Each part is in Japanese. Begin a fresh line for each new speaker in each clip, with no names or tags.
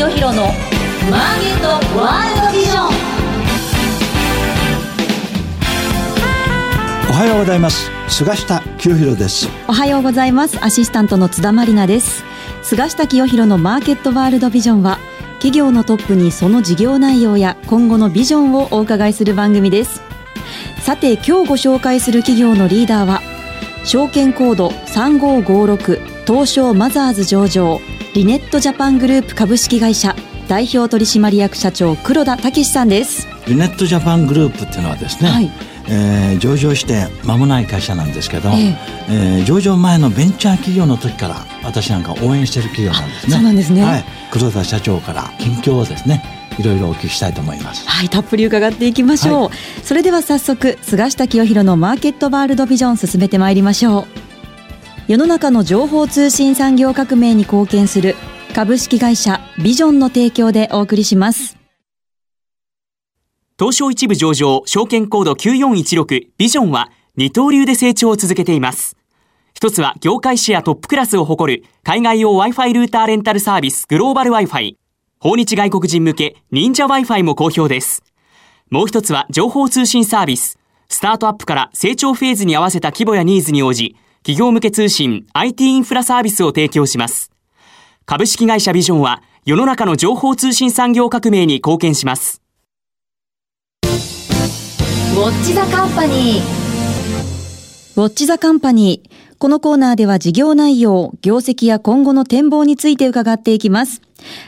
清弘のマーケットワールドビジョン。
おはようございます。菅下清弘です。
おはようございます。アシスタントの津田まりなです。菅下清弘のマーケットワールドビジョンは企業のトップにその事業内容や今後のビジョンをお伺いする番組です。さて今日ご紹介する企業のリーダーは証券コード3556東証マザーズ上場リネットジャパングループ株式会社代表取締役社長黒田武さんです。
リネットジャパングループっていうのはですね、はい、えー、上場して間もない会社なんですけど、えー、えー、上場前のベンチャー企業の時から私なんか応援している企業なんですね。
そうなんですね、
はい、黒田社長から近況をですねいろいろお聞きしたいと思います。
はいたっぷり伺っていきましょう、はい、それでは早速菅下清弘のマーケットワールドビジョン進めてまいりましょう世の中の情報通信産業革命に貢献する株式会社ビジョンの提供でお送りします。
東証一部上場証券コード9416ビジョンは二刀流で成長を続けています。一つは業界シェアトップクラスを誇る海外用 Wi-Fi ルーターレンタルサービスグローバル Wi-Fi。訪日外国人向け忍者 Wi-Fi も好評です。もう一つは情報通信サービス。スタートアップから成長フェーズに合わせた規模やニーズに応じ、企業向け通信 IT インフラサービスを提供します。株式会社ビジョンは世の中の情報通信産業革命に貢献します。
ウォッチザカンパニー。
ウォッチザカンパニー。このコーナーでは事業内容、業績や今後の展望について伺っていきます。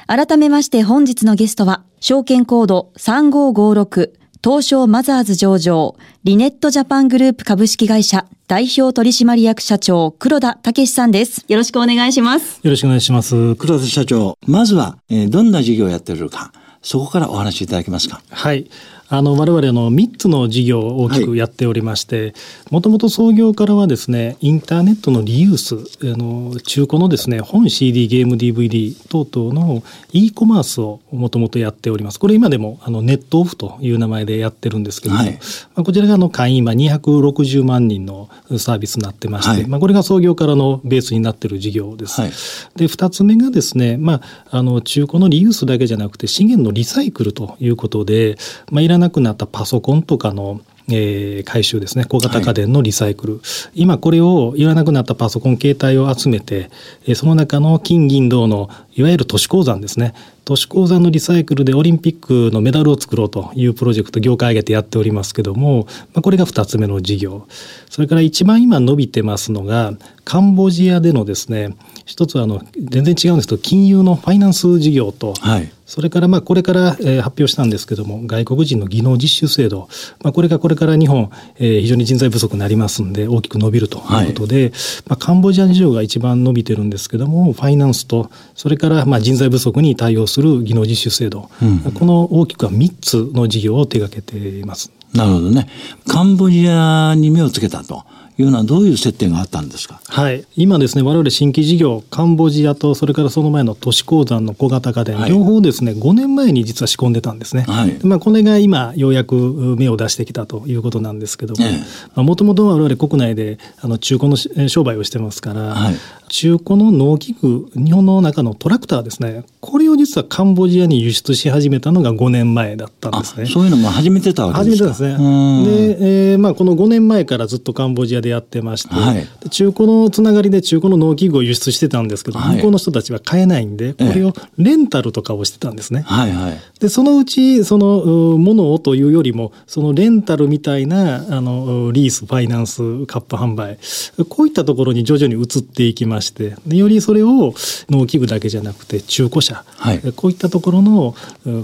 改めまして本日のゲストは、証券コード3556東証マザーズ上場、リネットジャパングループ株式会社代表取締役社長、黒田武さんです。よろしくお願いします。
よろしくお願いします。
黒田社長、まずは、えー、どんな事業をやっているか、そこからお話しいただけますか。
はい。あの我々の3つの事業を大きくやっておりましてもともと創業からはですねインターネットのリユースあの中古のですね本 CD ゲーム DVD 等々の e コマースをもともとやっております。これ今でもあのネットオフという名前でやってるんですけども、はい、まあ、こちらがあの会員今260万人のサービスになってまして、はい、まあ、これが創業からのベースになってる事業です。はい、で2つ目がですね、まあ、あの中古のリユースだけじゃなくて資源のリサイクルということで、まあ、いらなくなったパソコンとかのえー、回収ですね。小型家電のリサイクル、はい、今これをいらなくなったパソコン携帯を集めて、えー、その中の金銀銅のいわゆる都市鉱山ですね都市鉱山のリサイクルでオリンピックのメダルを作ろうというプロジェクト業界上げてやっておりますけども、まあ、これが2つ目の事業。それから一番今伸びてますのがカンボジアでのですね一つはあの全然違うんですけど金融のファイナンス事業と、はい、それからまあこれから発表したんですけども外国人の技能実習制度、まあ、これがこれから日本非常に人材不足になりますんで大きく伸びるということで、はい、まあ、カンボジア事業が一番伸びてるんですけどもファイナンスとそれからまあ人材不足に対応する技能実習制度、うん、この大きくは3つの事業を手掛けています。
なるほどね。カンボジアに目をつけたと。いうのはどういう接点があったんですか？
はい、今ですね我々新規事業カンボジアとそれからその前の都市鉱山の小型家電、はい、両方ですね5年前に実は仕込んでたんですね。はい、まあこれが今ようやく芽を出してきたということなんですけども、もともと我々国内であの中古の商売をしてますから、はい、中古の農機具日本の中のトラクターですねこれを実はカンボジアに輸出し始めたのが5年前だったんですね。
そういうのも始めてたわけですか？
始めてたんですね。で、えー、まあこの5年前からずっとカンボジアでやってまして、はい、中古のつながりで中古の農機具を輸出してたんですけど、はい、向こうの人たちは買えないんでこれをレンタルとかをしてたんですね。はいはい、でそのうちそのものをというよりもそのレンタルみたいなあのリースファイナンスカップ販売こういったところに徐々に移っていきましてよりそれを農機具だけじゃなくて中古車、はい、こういったところの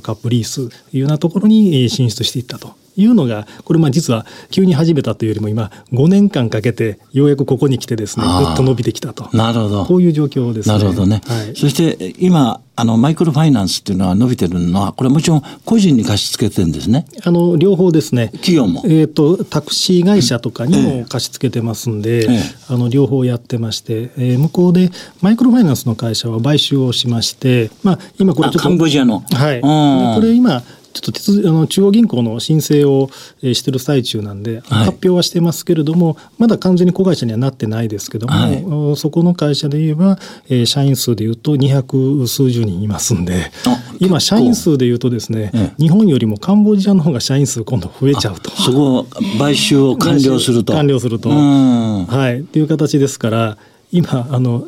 カップリース。いうようなところに進出していったというのがこれまあ実は急に始めたというよりも今5年間かけてようやくここに来てですねぐっと伸びてきたと。
なるほど。
こういう状況です
ね。なるほどね、はい、そして今あのマイクロファイナンスっていうのは伸びてるのはこれもちろん個人に貸し付けてるんですね。
あの両方ですね。
企業も。
えっ、ー、とタクシー会社とかにも貸し付けてますんで、ええ、あの両方やってまして、えー、向こうでマイクロファイナンスの会社は買収をしまして、まあ今これちょっと
カンボジアの
はい。これ今ちょっと鉄あの中央銀行の申請を、えー、してる最中なんで、はい、発表はしてますけれどもまだ完全に子会社にはなってないですけども、はい、そこの会社で言えば、えー、社員数でいうと200数十人いますんで今社員数でいうとですね、ええ、日本よりもカンボジアの方が社員数今度増えちゃうと。
そこ買収を完了すると。
完了すると。はい。っていう形ですから今あの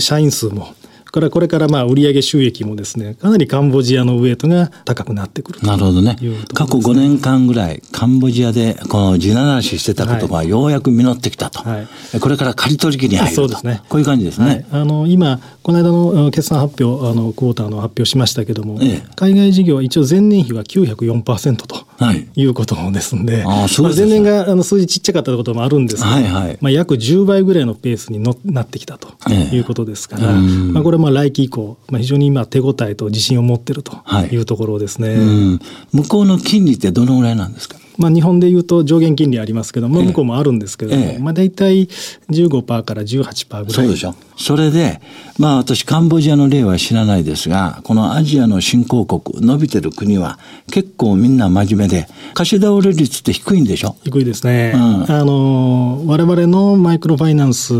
社員数もからこれからまあ売上収益もですねかなりカンボジアのウエイトが高くなってくる
なるほどね。過去5年間ぐらいカンボジアでこの地ならししてたことがようやく実ってきたと、はい、これから刈り取り期に入ると。そうですね。こういう感じですね、はい、
あの今この間の決算発表あのクォーターの発表しましたけども、ええ、海外事業は一応前年比は904%と、はい、いうことですんで、あそうです前年があの数字ちっちゃかったこともあるんですけど、はいはい、まあ、約10倍ぐらいのペースにのなってきたということですから、え、まあ、これまあ来期以降、まあ、非常に今手応えと自信を持ってるとい。うところですね、はい、
向こうの金利ってどのぐらいなんですか？
まあ、日本でいうと上限金利ありますけども、向こうもあるんですけども、ええ、まあ、大体15%から18%ぐらい。
そうでしょ。それで、まあ私カンボジアの例は知らないですが、このアジアの新興国、伸びてる国は結構みんな真面目で、貸し倒れ率って低いんでしょ？
低いですね。うん、あの、我々のマイクロファイナンス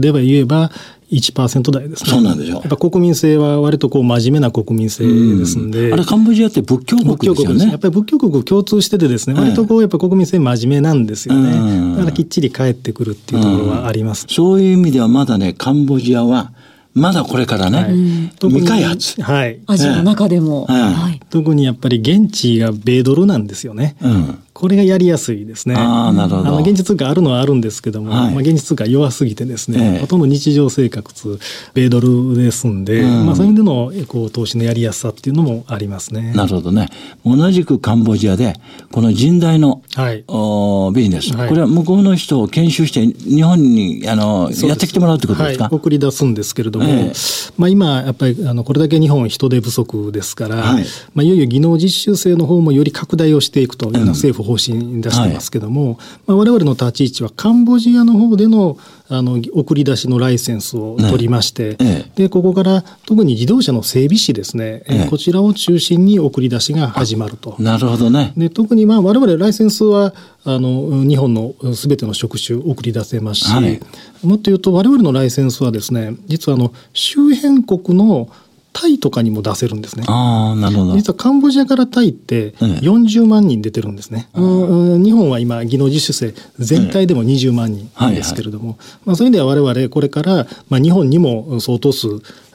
では言えば、1%台ですね。
そうなんでしょう。
やっぱ国民性は割とこう真面目な国民性ですんで。
あれカンボジアって仏教国ですよね。
やっぱり仏教国共通しててですね、割とこうやっぱ国民性真面目なんですよね。だからきっちり帰ってくるっていうところはあります。
そういう意味ではまだね、カンボジアはまだこれからね、はい、未開発。
はい。アジアの中でも。
はい。特にやっぱり現地が米ドルなんですよね。うん。これがやりやすいですね。
あなるほど。
現実通貨あるのはあるんですけども、はい、まあ現実通貨弱すぎてですね、ええ、ほとんど日常生活米ドルですんで、うん、まあそういう意味でのこう投資のやりやすさっていうのもありますね。
なるほどね。同じくカンボジアでこの人材の、はい、おビジネス、はい、これは向こうの人を研修して日本にあのやってきてもらうってことですか？はい、
送り出すんですけれども、え、まあ今やっぱりあのこれだけ日本人手不足ですから、はい、まあいよいよ技能実習生の方もより拡大をしていくというような政府方針出してますけども、はい、まあ、我々の立ち位置はカンボジアの方でのあの送り出しのライセンスを取りまして、ね、でここから特に自動車の整備士ですね、えこちらを中心に送り出しが始まると。
なるほどね。
で特にまあ我々ライセンスはあの日本のすべての職種送り出せますし、はい、もっと言うと我々のライセンスはですね実はあの周辺国のタイとかにも出せるんですね。
あなるほど。
実はカンボジアからタイって40万人出てるんですね。うん、日本は今技能実習生全体でも20万人ですけれども、まあ、そういう意味では我々これから、まあ、日本にも相当数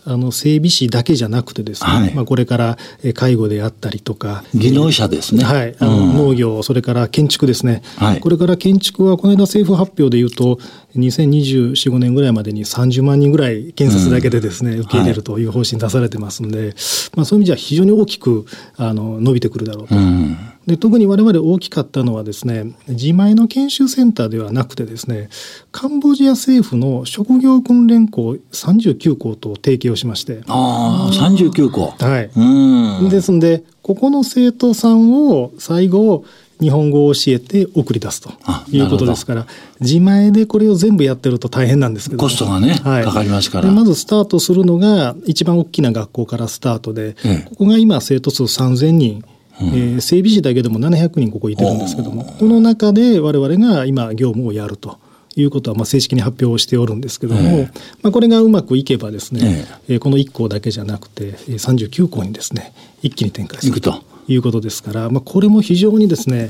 あの整備士だけじゃなくてですね、はい、まあ、これから介護であったりとか
技能者ですね、
はい、あの農業それから建築ですね、はい、これから建築はこの間政府発表でいうと2024,5年ぐらいまでに30万人ぐらい建設だけでですね、うん、受け入れるという方針出されてますんで、はい、まあ、そういう意味じゃ非常に大きくあの伸びてくるだろうと。うんで特に我々大きかったのはですね自前の研修センターではなくてですねカンボジア政府の職業訓練校39校と提携をしまして。
ああ39校。
はい。うん。ですんでここの生徒さんを最後日本語を教えて送り出すということですから自前でこれを全部やってると大変なんですけど。
コストがね、はい、かかりますから。
まずスタートするのが一番大きな学校からスタートで、ええ、ここが今生徒数3000人えー、整備士だけでも700人ここいてるんですけどもこの中で我々が今業務をやると。いうことはまあ正式に発表をしておるんですけども、えー、まあ、これがうまくいけばですね、えー、この1校だけじゃなくて39校にですね一気に展開すると。いうことですから、まあ、これも非常にですねやっ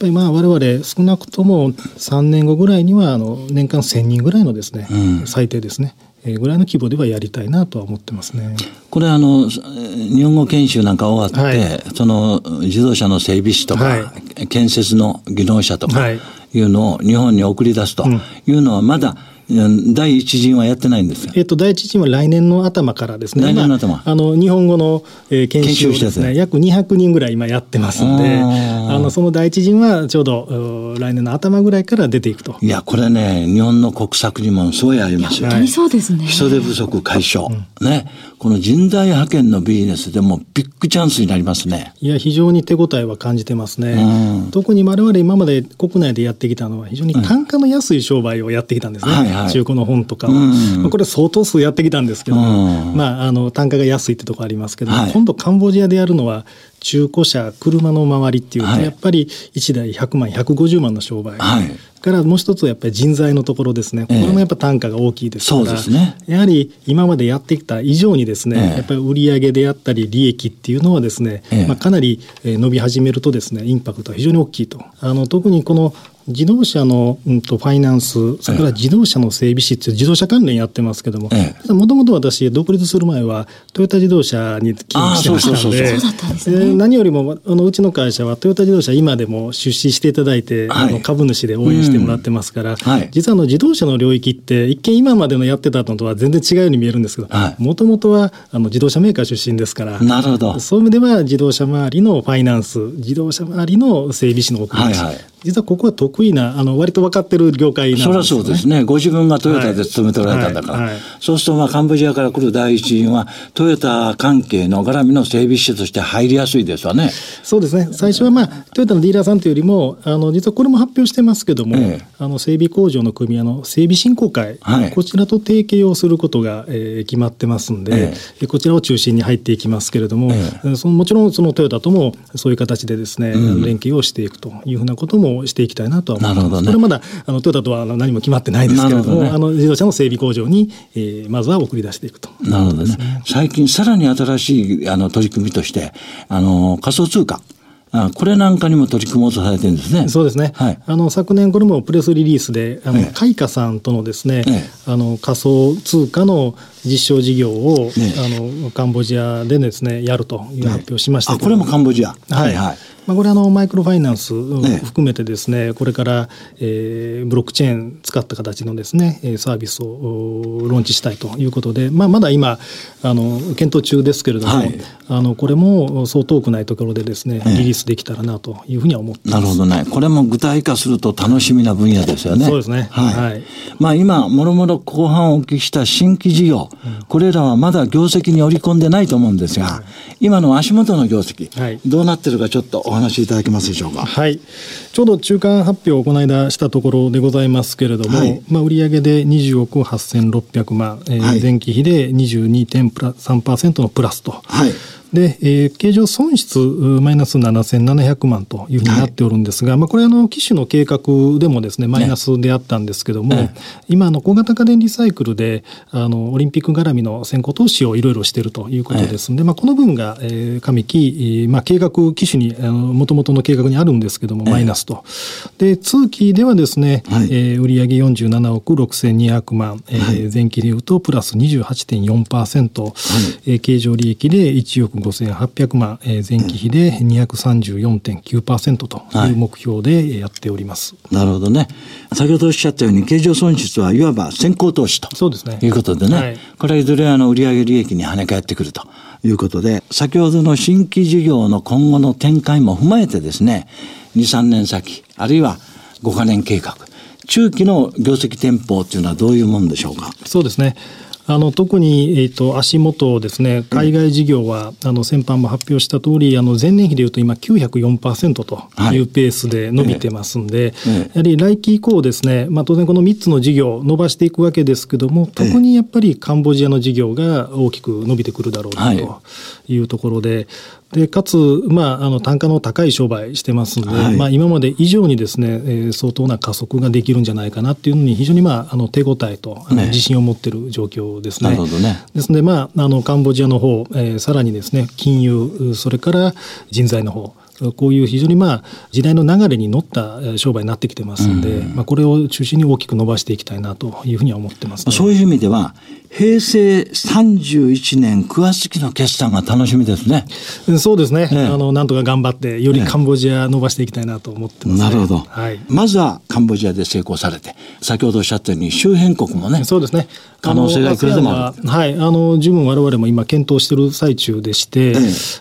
ぱりまあ我々少なくとも3年後ぐらいにはあの年間1,000人ぐらいのですね、うん、最低ですねぐらいの規模ではやりたいなとは思ってますね。
これあの日本語研修なんか終わって、はい、その自動車の整備士とか、はい、建設の技能者とかい。うのを日本に送り出すというのはまだ、第一陣はやってないんです
えっと、第一陣は来年の頭からですね。
来年の頭。
あの、日本語の、えー、研修をですね、約200人ぐらい今やってますんで、あの、その第一陣はちょうど来年の頭ぐらいから出ていくと。
いや、これね、日本の国策にもすごいありますよ。
本当にそうですね。
人手不足解消。うん、ね。この人材派遣のビジネスでもビッグチャンスになりますね。
いや、非常に手応えは感じてますね。うん、特に我々今まで国内でやってきたのは非常に単価の安い商売をやってきたんですね。はい、中古の本とかを、まあ、これ相当数やってきたんですけども、まあ、あの単価が安いってとこありますけど、はい、今度カンボジアでやるのは中古車車の周りっていうと、やっぱり1台100万150万の商売、はい、からもう一つはやっぱり人材のところですね、これもやっぱ単価が大きいですから、そうですね、やはり今までやってきた以上にですね、やっぱり売上であったり利益っていうのはですね、まあ、かなり伸び始めるとですねインパクトは非常に大きい。とあの特にこの自動車の、うん、とファイナンス、それから自動車の整備士っていう自動車関連やってますけども、もともと私、独立する前は、トヨタ自動車に勤務してましたので、何よりもあのうちの会社は、トヨタ自動車、今でも出資していただいて、はい、あの株主で応援してもらってますから、はい、実はあの自動車の領域って、一見今までのやってたのとは全然違うように見えるんですけど、もともとはあの自動車メーカー出身ですから、なるほど。そういう意味では、自動車周りのファイナンス、自動車周りの整備士の送り出し、はいはい実はここは得意な、あの割と分かってる業界なんです
ね。そりゃそうですね。ご自分がトヨタで勤めておられたんだから。はいはいはい、そうすると、まあ、カンボジアから来る第一員は、トヨタ関係の絡みの整備士として入りやすいですわね。
そうですね。最初は、まあ、トヨタのディーラーさんというよりも、あの実はこれも発表してますけども、ええ、あの整備工場の組合の整備振興会、はい、こちらと提携をすることが、えー、決まってますんで、え、こちらを中心に入っていきますけれども、そのもちろんそのトヨタともそういう形でですね、うん、連携をしていくというふうなこともしていきたいなととは思います。なるほどね、これまだあのトヨタとは何も決まってないですけれども、ね、あの自動車の整備工場に、えー、まずは送り出していくと
なるほどね。最近さらに新しいあの取り組みとしてあの仮想通貨あこれなんかにも取り組もうとされてるんですね。
そうですね。はい、あの昨年これもプレスリリースで、あの、ええ、開花さんとのですね、え、あの仮想通貨の実証事業を、あのカンボジアでですねやるという発表しました、
これもカンボジア。
はいはい。まあ、これあのマイクロファイナンス含めてですね、ねこれから、えー、ブロックチェーン使った形のですねサービスをローンチしたいということで、まあ、まだ今あの検討中ですけれども、はい、あのこれもそう遠くないところでですねリリースできたらなというふうには思って
なるほどね。これも具体化すると楽しみな分野ですよね。
そうですね、はい、はい、
まあ、今もろもろ後半お聞きした新規事業、うん、これらはまだ業績に織り込んでないと思うんですが、はい、今の足元の業績、はい、どうなってるかちょっとお話しいただけますでしょうか？
はい。ちょうど中間発表をこの間したところでございますけれども、はい、まあ売上で20億8600万、えーはい、前期比で22.3%のプラスと。はいで、えー、経常損失マイナス7700万というふうになっておるんですが、はい、まあ、これあの機種の計画でもですねマイナスであったんですけども、ね、今の小型家電リサイクルであのオリンピック絡みの先行投資をいろいろしているということですので、まあ、この分が、えー、上期、まあ、計画機種にもともとの計画にあるんですけどもマイナスと。で通期ではですね、はい、えー、売上47億6200万、えー、前期でいうとプラス28.4%、はい。えー、経常利益で1億5800万、えー、前期比で234.9%という目標でやっております、
はい、なるほどね。先ほどおっしゃったように経常損失はいわば先行投資と。そうです、ね、いうことでね、はい、これはいずれあの売上利益に跳ね返ってくるということで先ほどの新規事業の今後の展開も踏まえてですね23年先あるいは5か年計画中期の業績展望というのはどういうものでしょうか？
そうですねあの特に、えーと、足元ですね海外事業は、うん、あの先般も発表した通りあの前年比でいうと今904%というペースで伸びてますんで、はい、やはり来期以降ですね、まあ、当然この3つの事業伸ばしていくわけですけども特にやっぱりカンボジアの事業が大きく伸びてくるだろうというところで、でかつ、まあ、あの単価の高い商売してますので、はい、まあ、今まで以上にですね、えー、相当な加速ができるんじゃないかなっていうのに非常に、まあ、あの手応えとあの自信を持っている状況ですね。なるほどね。ですので、まあ、あのカンボジアの方、えー、さらにですね金融それから人材の方こういう非常にまあ時代の流れに乗った商売になってきてますんで、うん、まあ、これを中心に大きく伸ばしていきたいなというふうには思ってます、ね、
そういう意味では平成31年9月期の決算が楽しみですね。
そうですね。ねあのなんとか頑張ってよりカンボジア伸ばしていきたいなと思ってます、ね、
なるほど。はい。まずはカンボジアで成功されて、先ほどおっしゃったように周辺国もね。
そうですね。
可能性がいくらでもある。
はい。あの十分我々も今検討している最中でして、ええ、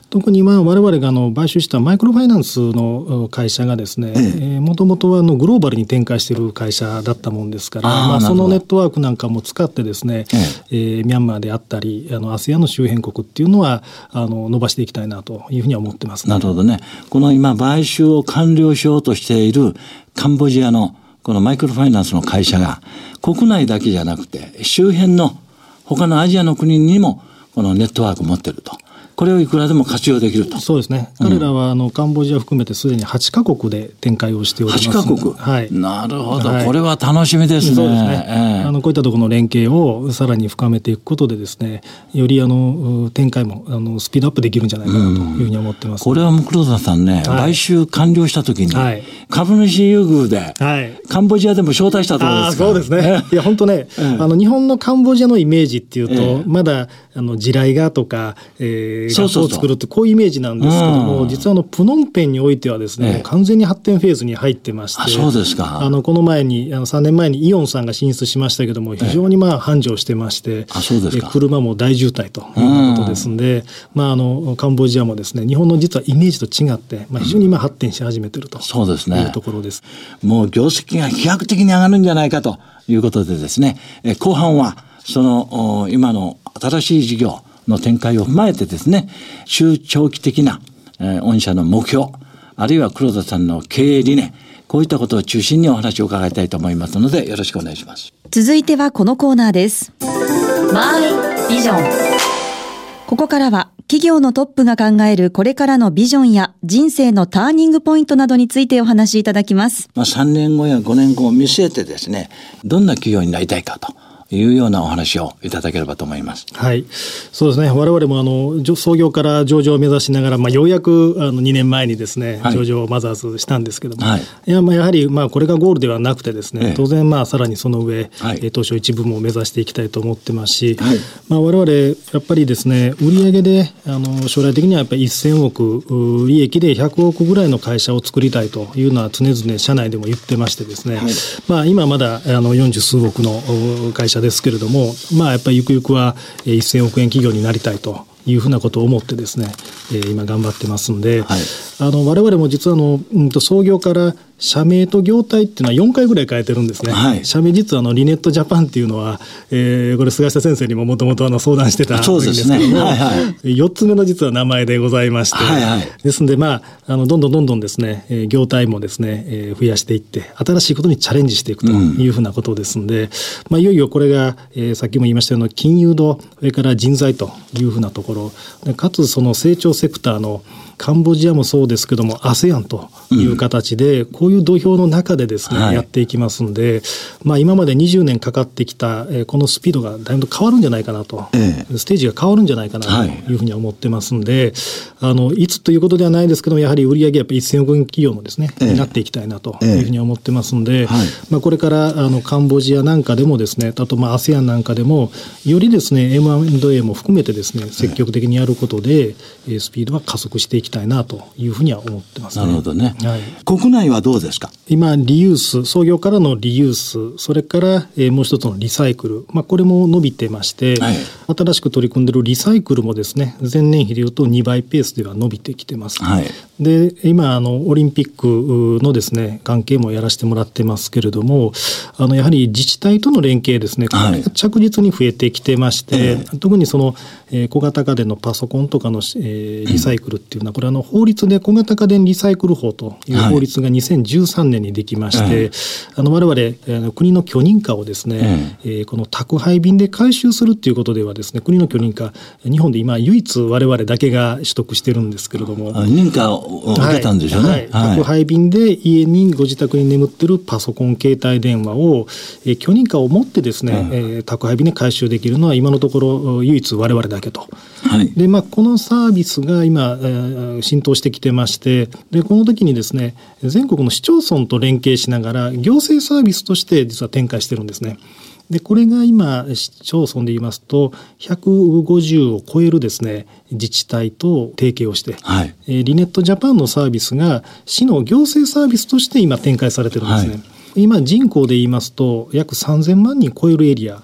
特に今我々があの買収したマイクロファイナンスの会社がですね、もともとはあのグローバルに展開している会社だったもんですから、あまあそのネットワークなんかも使ってですね。えー、ミャンマーであったりあの ASEAN の周辺国っていうのはあの伸ばしていきたいなというふうには思ってます、
ね、なるほどね。この今買収を完了しようとしているカンボジアのこのマイクロファイナンスの会社が国内だけじゃなくて周辺の他のアジアの国にもこのネットワークを持ってると。これをいくらでも活用できると。
そうですね。彼らはあのカンボジア含めてすでに8カ国で展開をしております。
8カ国。
はい。
なるほど、はい、これは楽しみですね。そうですね。
えー、あのこういったところの連携をさらに深めていくことでですね、よりあの展開もあのスピードアップできるんじゃないかなというふうに思ってます、
ね、これは黒田さんね、はい、買収完了した時に、はい、株主優遇で、はい、カンボジアでも招待したところですか。
そうですね。いや本当ね、あの日本のカンボジアのイメージっていうと、まだあの地雷がとか、えー、そうそうそう。作るってこういうイメージなんですけども、うん、実はあのプノンペンにおいてはですね、ええ、完全に発展フェーズに入ってまして
そうですか。
あのこの前にあの3年前にイオンさんが進出しましたけども非常にまあ繁盛してまして、あそうですか。車も大渋滞ということですんで、まあ、あのカンボジアもですね日本の実はイメージと違って、まあ、非常に今発展し始めてると、そうですね。いうところです。
もう業績が飛躍的に上がるんじゃないかということでですね後半はその今の新しい事業の展開を踏まえてですね、中長期的な、えー、御社の目標、あるいは黒田さんの経営理念、こういったことを中心にお話を伺いたいと思いますので、よろしくお願いします。
続いてはこのコーナーです。マイビジョン。ここからは企業のトップが考えるこれからのビジョンや人生のターニングポイントなどについてお話しいただきます。
まあ3年後や5年後を見据えてですね、どんな企業になりたいかと。いうようなお話をいただければと思います。
はい、そうですね。我々もあの創業から上場を目指しながら、まあようやくあの2年前にですね、はい、上場をマザーズしたんですけども、はい、いやまあやはりまあこれがゴールではなくてですね、ええ、当然まあさらにその上、はい、東証一部も目指していきたいと思ってますし、はい、まあ我々やっぱりですね、売上であの将来的にはやっぱり1000億利益で100億ぐらいの会社を作りたいというのは常々社内でも言ってましてですね、はい、まあ今まだあの40数億の会社社ですけれども、まあ、やっぱりゆくゆくは1000億円企業になりたいというふうなことを思ってですね、今頑張ってますんで、はい、あの我々も実はあの、うん、と創業から社名と業態っていうのは4回ぐらい変えてるんですね。はい、社名実はあのリネットジャパンっていうのは、えー、これ菅下先生にももともと相談してたんですけども、ねはいはい、4つ目の実は名前でございまして、はいはい、ですのでまああのどんどんどんどんですね、えー、業態もですね、えー、増やしていって新しいことにチャレンジしていくというふうなことですんで、うん、まあいよいよこれが、えー、さっきも言いましたような金融度それから人材というふうなところかつその成長セクターのカンボジアもそうですけども ASEAN という形で、こういう土俵の中でですね、やっていきますんで、まあ、今まで20年かかってきた、えこのスピードがだいぶ変わるんじゃないかなと、ステージが変わるんじゃないかなというふうには思ってますんで、あのいつということではないですけどやはり売上やっぱ1000億円企業のですね、になっていきたいなというふうに思ってますんで、まあ、これからあのカンボジアなんかでもですねあとまあ ASEAN なんかでもよりですね M&A も含めてですね積極的にやることで、えスピードは加速していきたいなというふうには思ってます、
ね、なるほどね、はい、国内はどうですか？
今リユース創業からのリユースそれから、えー、もう一つのリサイクル、まあ、これも伸びてまして、はい、新しく取り組んでるリサイクルもですね前年比でいうと2倍ペースでは伸びてきてます、はい、で今あのオリンピックのですね関係もやらせてもらってますけれどもあのやはり自治体との連携ですねこれが着実に増えてきてまして、はい、特にその、えー、小型家電のパソコンとかの、えー、リサイクルっていうのはこれあの法律で小型家電リサイクル法という法律が2013年にできまして、はい、あの我々国の許認可をですね、えー、この宅配便で回収するっていうことではですね国の許認可日本で今唯一我々だけが取得してるんですけれども。
認可を受けたんでしょうね、はい
はい、宅配便で家にご自宅に眠ってるパソコン携帯電話を、えー、許認可を持ってですね、うん、えー、宅配便で回収できるのは今のところ唯一我々だけと。はい、でまあこのサービスが今、えー、浸透してきてましてでこの時にですね全国の市町村と連携しながら行政サービスとして実は展開してるんですね。でこれが今市町村で言いますと150を超えるですね自治体と提携をして、はい、えリネットジャパンのサービスが市の行政サービスとして今展開されてるんですね。はい、今人口で言いますと約3000万人超えるエリア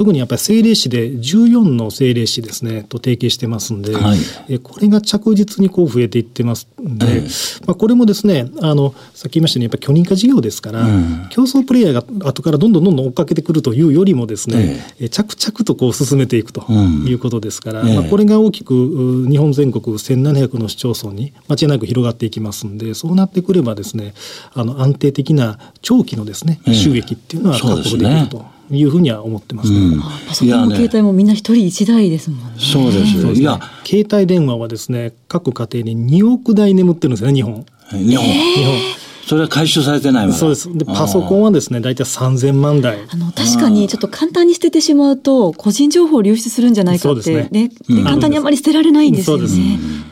特にやっぱり政令市で14の政令市ですねと提携してますんで、はい、えこれが着実にこう増えていってますんで、えー、まあ、これもですねあのさっき言いましたようにやっぱり許認可事業ですから、うん、競争プレイヤーが後からどんどんどんどん追っかけてくるというよりもですね、えー、着々とこう進めていくということですから、うん、まあ、これが大きく日本全国1700の市町村に間違いなく広がっていきますんでそうなってくればですねあの安定的な長期のですね収益っていうのは確保できると。いうふうには思ってますね。うん、
パソコンの携帯もみんな一人一台ですもんね。
そうです。いや、
携帯電話はですね、各家庭に2億台眠ってるんですよね、日本。
日本。日本。それは回収されてない
そうです。で、パソコンはですね、大体3000万台。
あの、確かにちょっと簡単に捨ててしまうと、個人情報流出するんじゃないかってね、ね、うん、簡単にあまり捨てられないんですよね。そう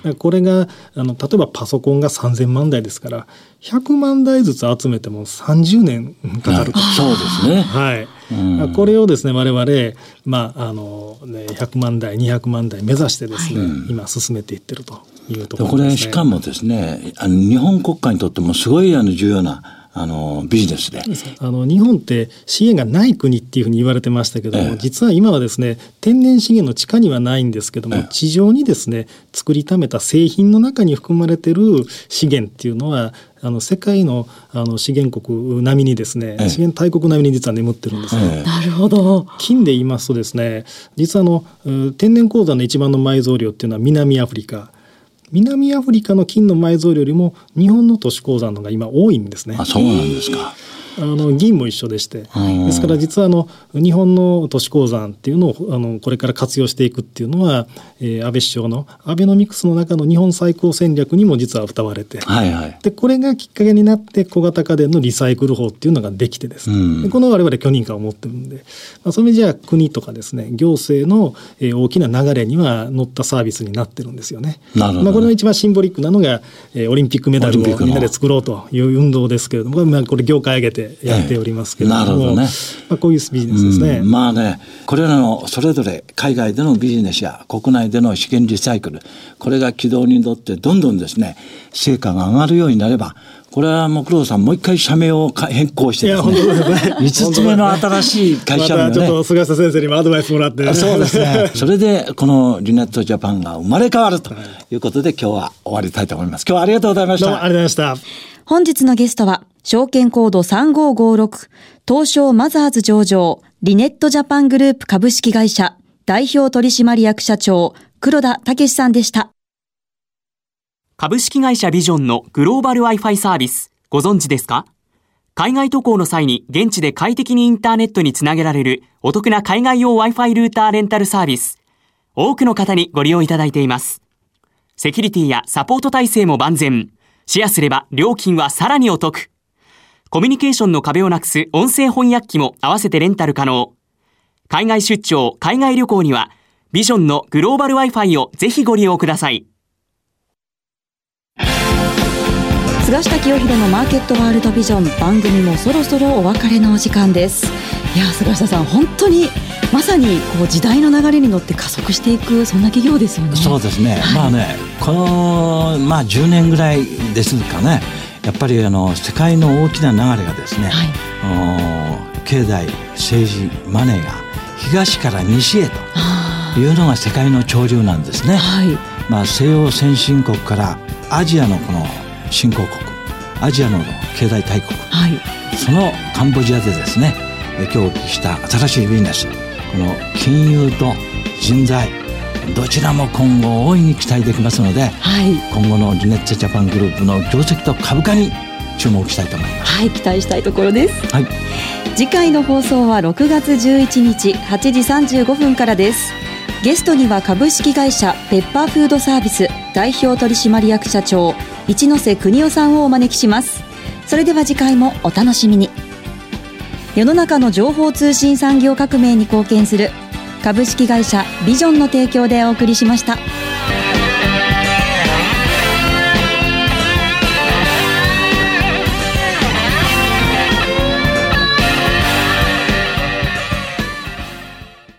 です。これが、あの、例えばパソコンが3000万台ですから、100万台ずつ集めても30年かかると。
そうですね。
はい。うん、これをですね我々、まああのね、100万台200万台目指してですね、はい、今進めていってるというところです、ね、これ
しかもですねあの日本国家にとってもすごいあの重要なあのビジネスで
あの日本って資源がない国っていうふうに言われてましたけども、ええ、実は今はですね天然資源の地下にはないんですけども、え、地上にですね作りためた製品の中に含まれてる資源っていうのはあの世界のあの資源国並みにですね、資源大国並みに実は眠ってるんですね。
なるほど。
金で言いますとですね、実はあの天然鉱山の一番の埋蔵量っていうのは南アフリカ。南アフリカの金の埋蔵量よりも日本の都市鉱山のが今多いんですね。
あ、そうなんですか。
あの銀も一緒でして、ですから実はあの日本の都市鉱山っていうのをあのこれから活用していくっていうのは、えー、安倍首相のアベノミクスの中の日本最高戦略にも実は歌われて、はいはい、でこれがきっかけになって小型家電のリサイクル法っていうのができてですね、うん、でこの我々許認可を持ってるんで、まあ、それじゃあ国とかですね行政の、えー、大きな流れには乗ったサービスになってるんですよね。なるほど、ね、まあ、これの一番シンボリックなのが、えー、オリンピックメダルをみんなで作ろうという運動ですけれども、まあ、これ業界上げてやっておりますけれども、ええ、なるほどね、まあ、こういうビジネスですね。
まあねこれらのそれぞれ海外でのビジネスや国内での資源リサイクルこれが軌道に乗ってどんどんですね成果が上がるようになればこれは木郎さんもう一回社名を変更してですね。いや、本当ですね。5つ目の新しい会社名
ね。まちょっと菅下先生にもアドバイスもらって、
ね、そうですね。それで、このリネットジャパンが生まれ変わるということで、今日は終わりたいと思います。今日はありがとうございました。
どうもありがとうございました。
本日のゲストは、証券コード3556、東証マザーズ上場、リネットジャパングループ株式会社、代表取締役社長、黒田武さんでした。
株式会社ビジョンのグローバル Wi-Fi サービス、ご存知ですか？海外渡航の際に現地で快適にインターネットにつなげられるお得な海外用 Wi-Fi ルーターレンタルサービス。多くの方にご利用いただいています。セキュリティやサポート体制も万全。シェアすれば料金はさらにお得。コミュニケーションの壁をなくす音声翻訳機も合わせてレンタル可能。海外出張、海外旅行には、ビジョンのグローバル Wi-Fi をぜひご利用ください。
菅下清弘のマーケットワールドビジョン番組もそろそろお別れのお時間です。いや菅下さん本当にまさにこう時代の流れに乗って加速していくそんな企業ですよね。
そうですね、はい、まあねこのまあ10年ぐらいですかねやっぱりあの世界の大きな流れがですね、はい、経済政治マネーが東から西へというのが世界の潮流なんですね。はい、まあ、西洋先進国からアジアのこの新興国アジアの経済大国、はい、そのカンボジアでですね今日お聞きした新しいビジネスこの金融と人材どちらも今後大いに期待できますので、はい、今後のリネッツジャパングループの業績と株価に注目したいと思います。
はい期待したいところです、はい、次回の放送は6月11日8時35分からです。ゲストには株式会社ペッパーフードサービス代表取締役社長一ノ瀬邦夫さんをお招きしますそれでは次回もお楽しみに世の中の情報通信産業革命に貢献する株式会社ビジョンの提供でお送りしました。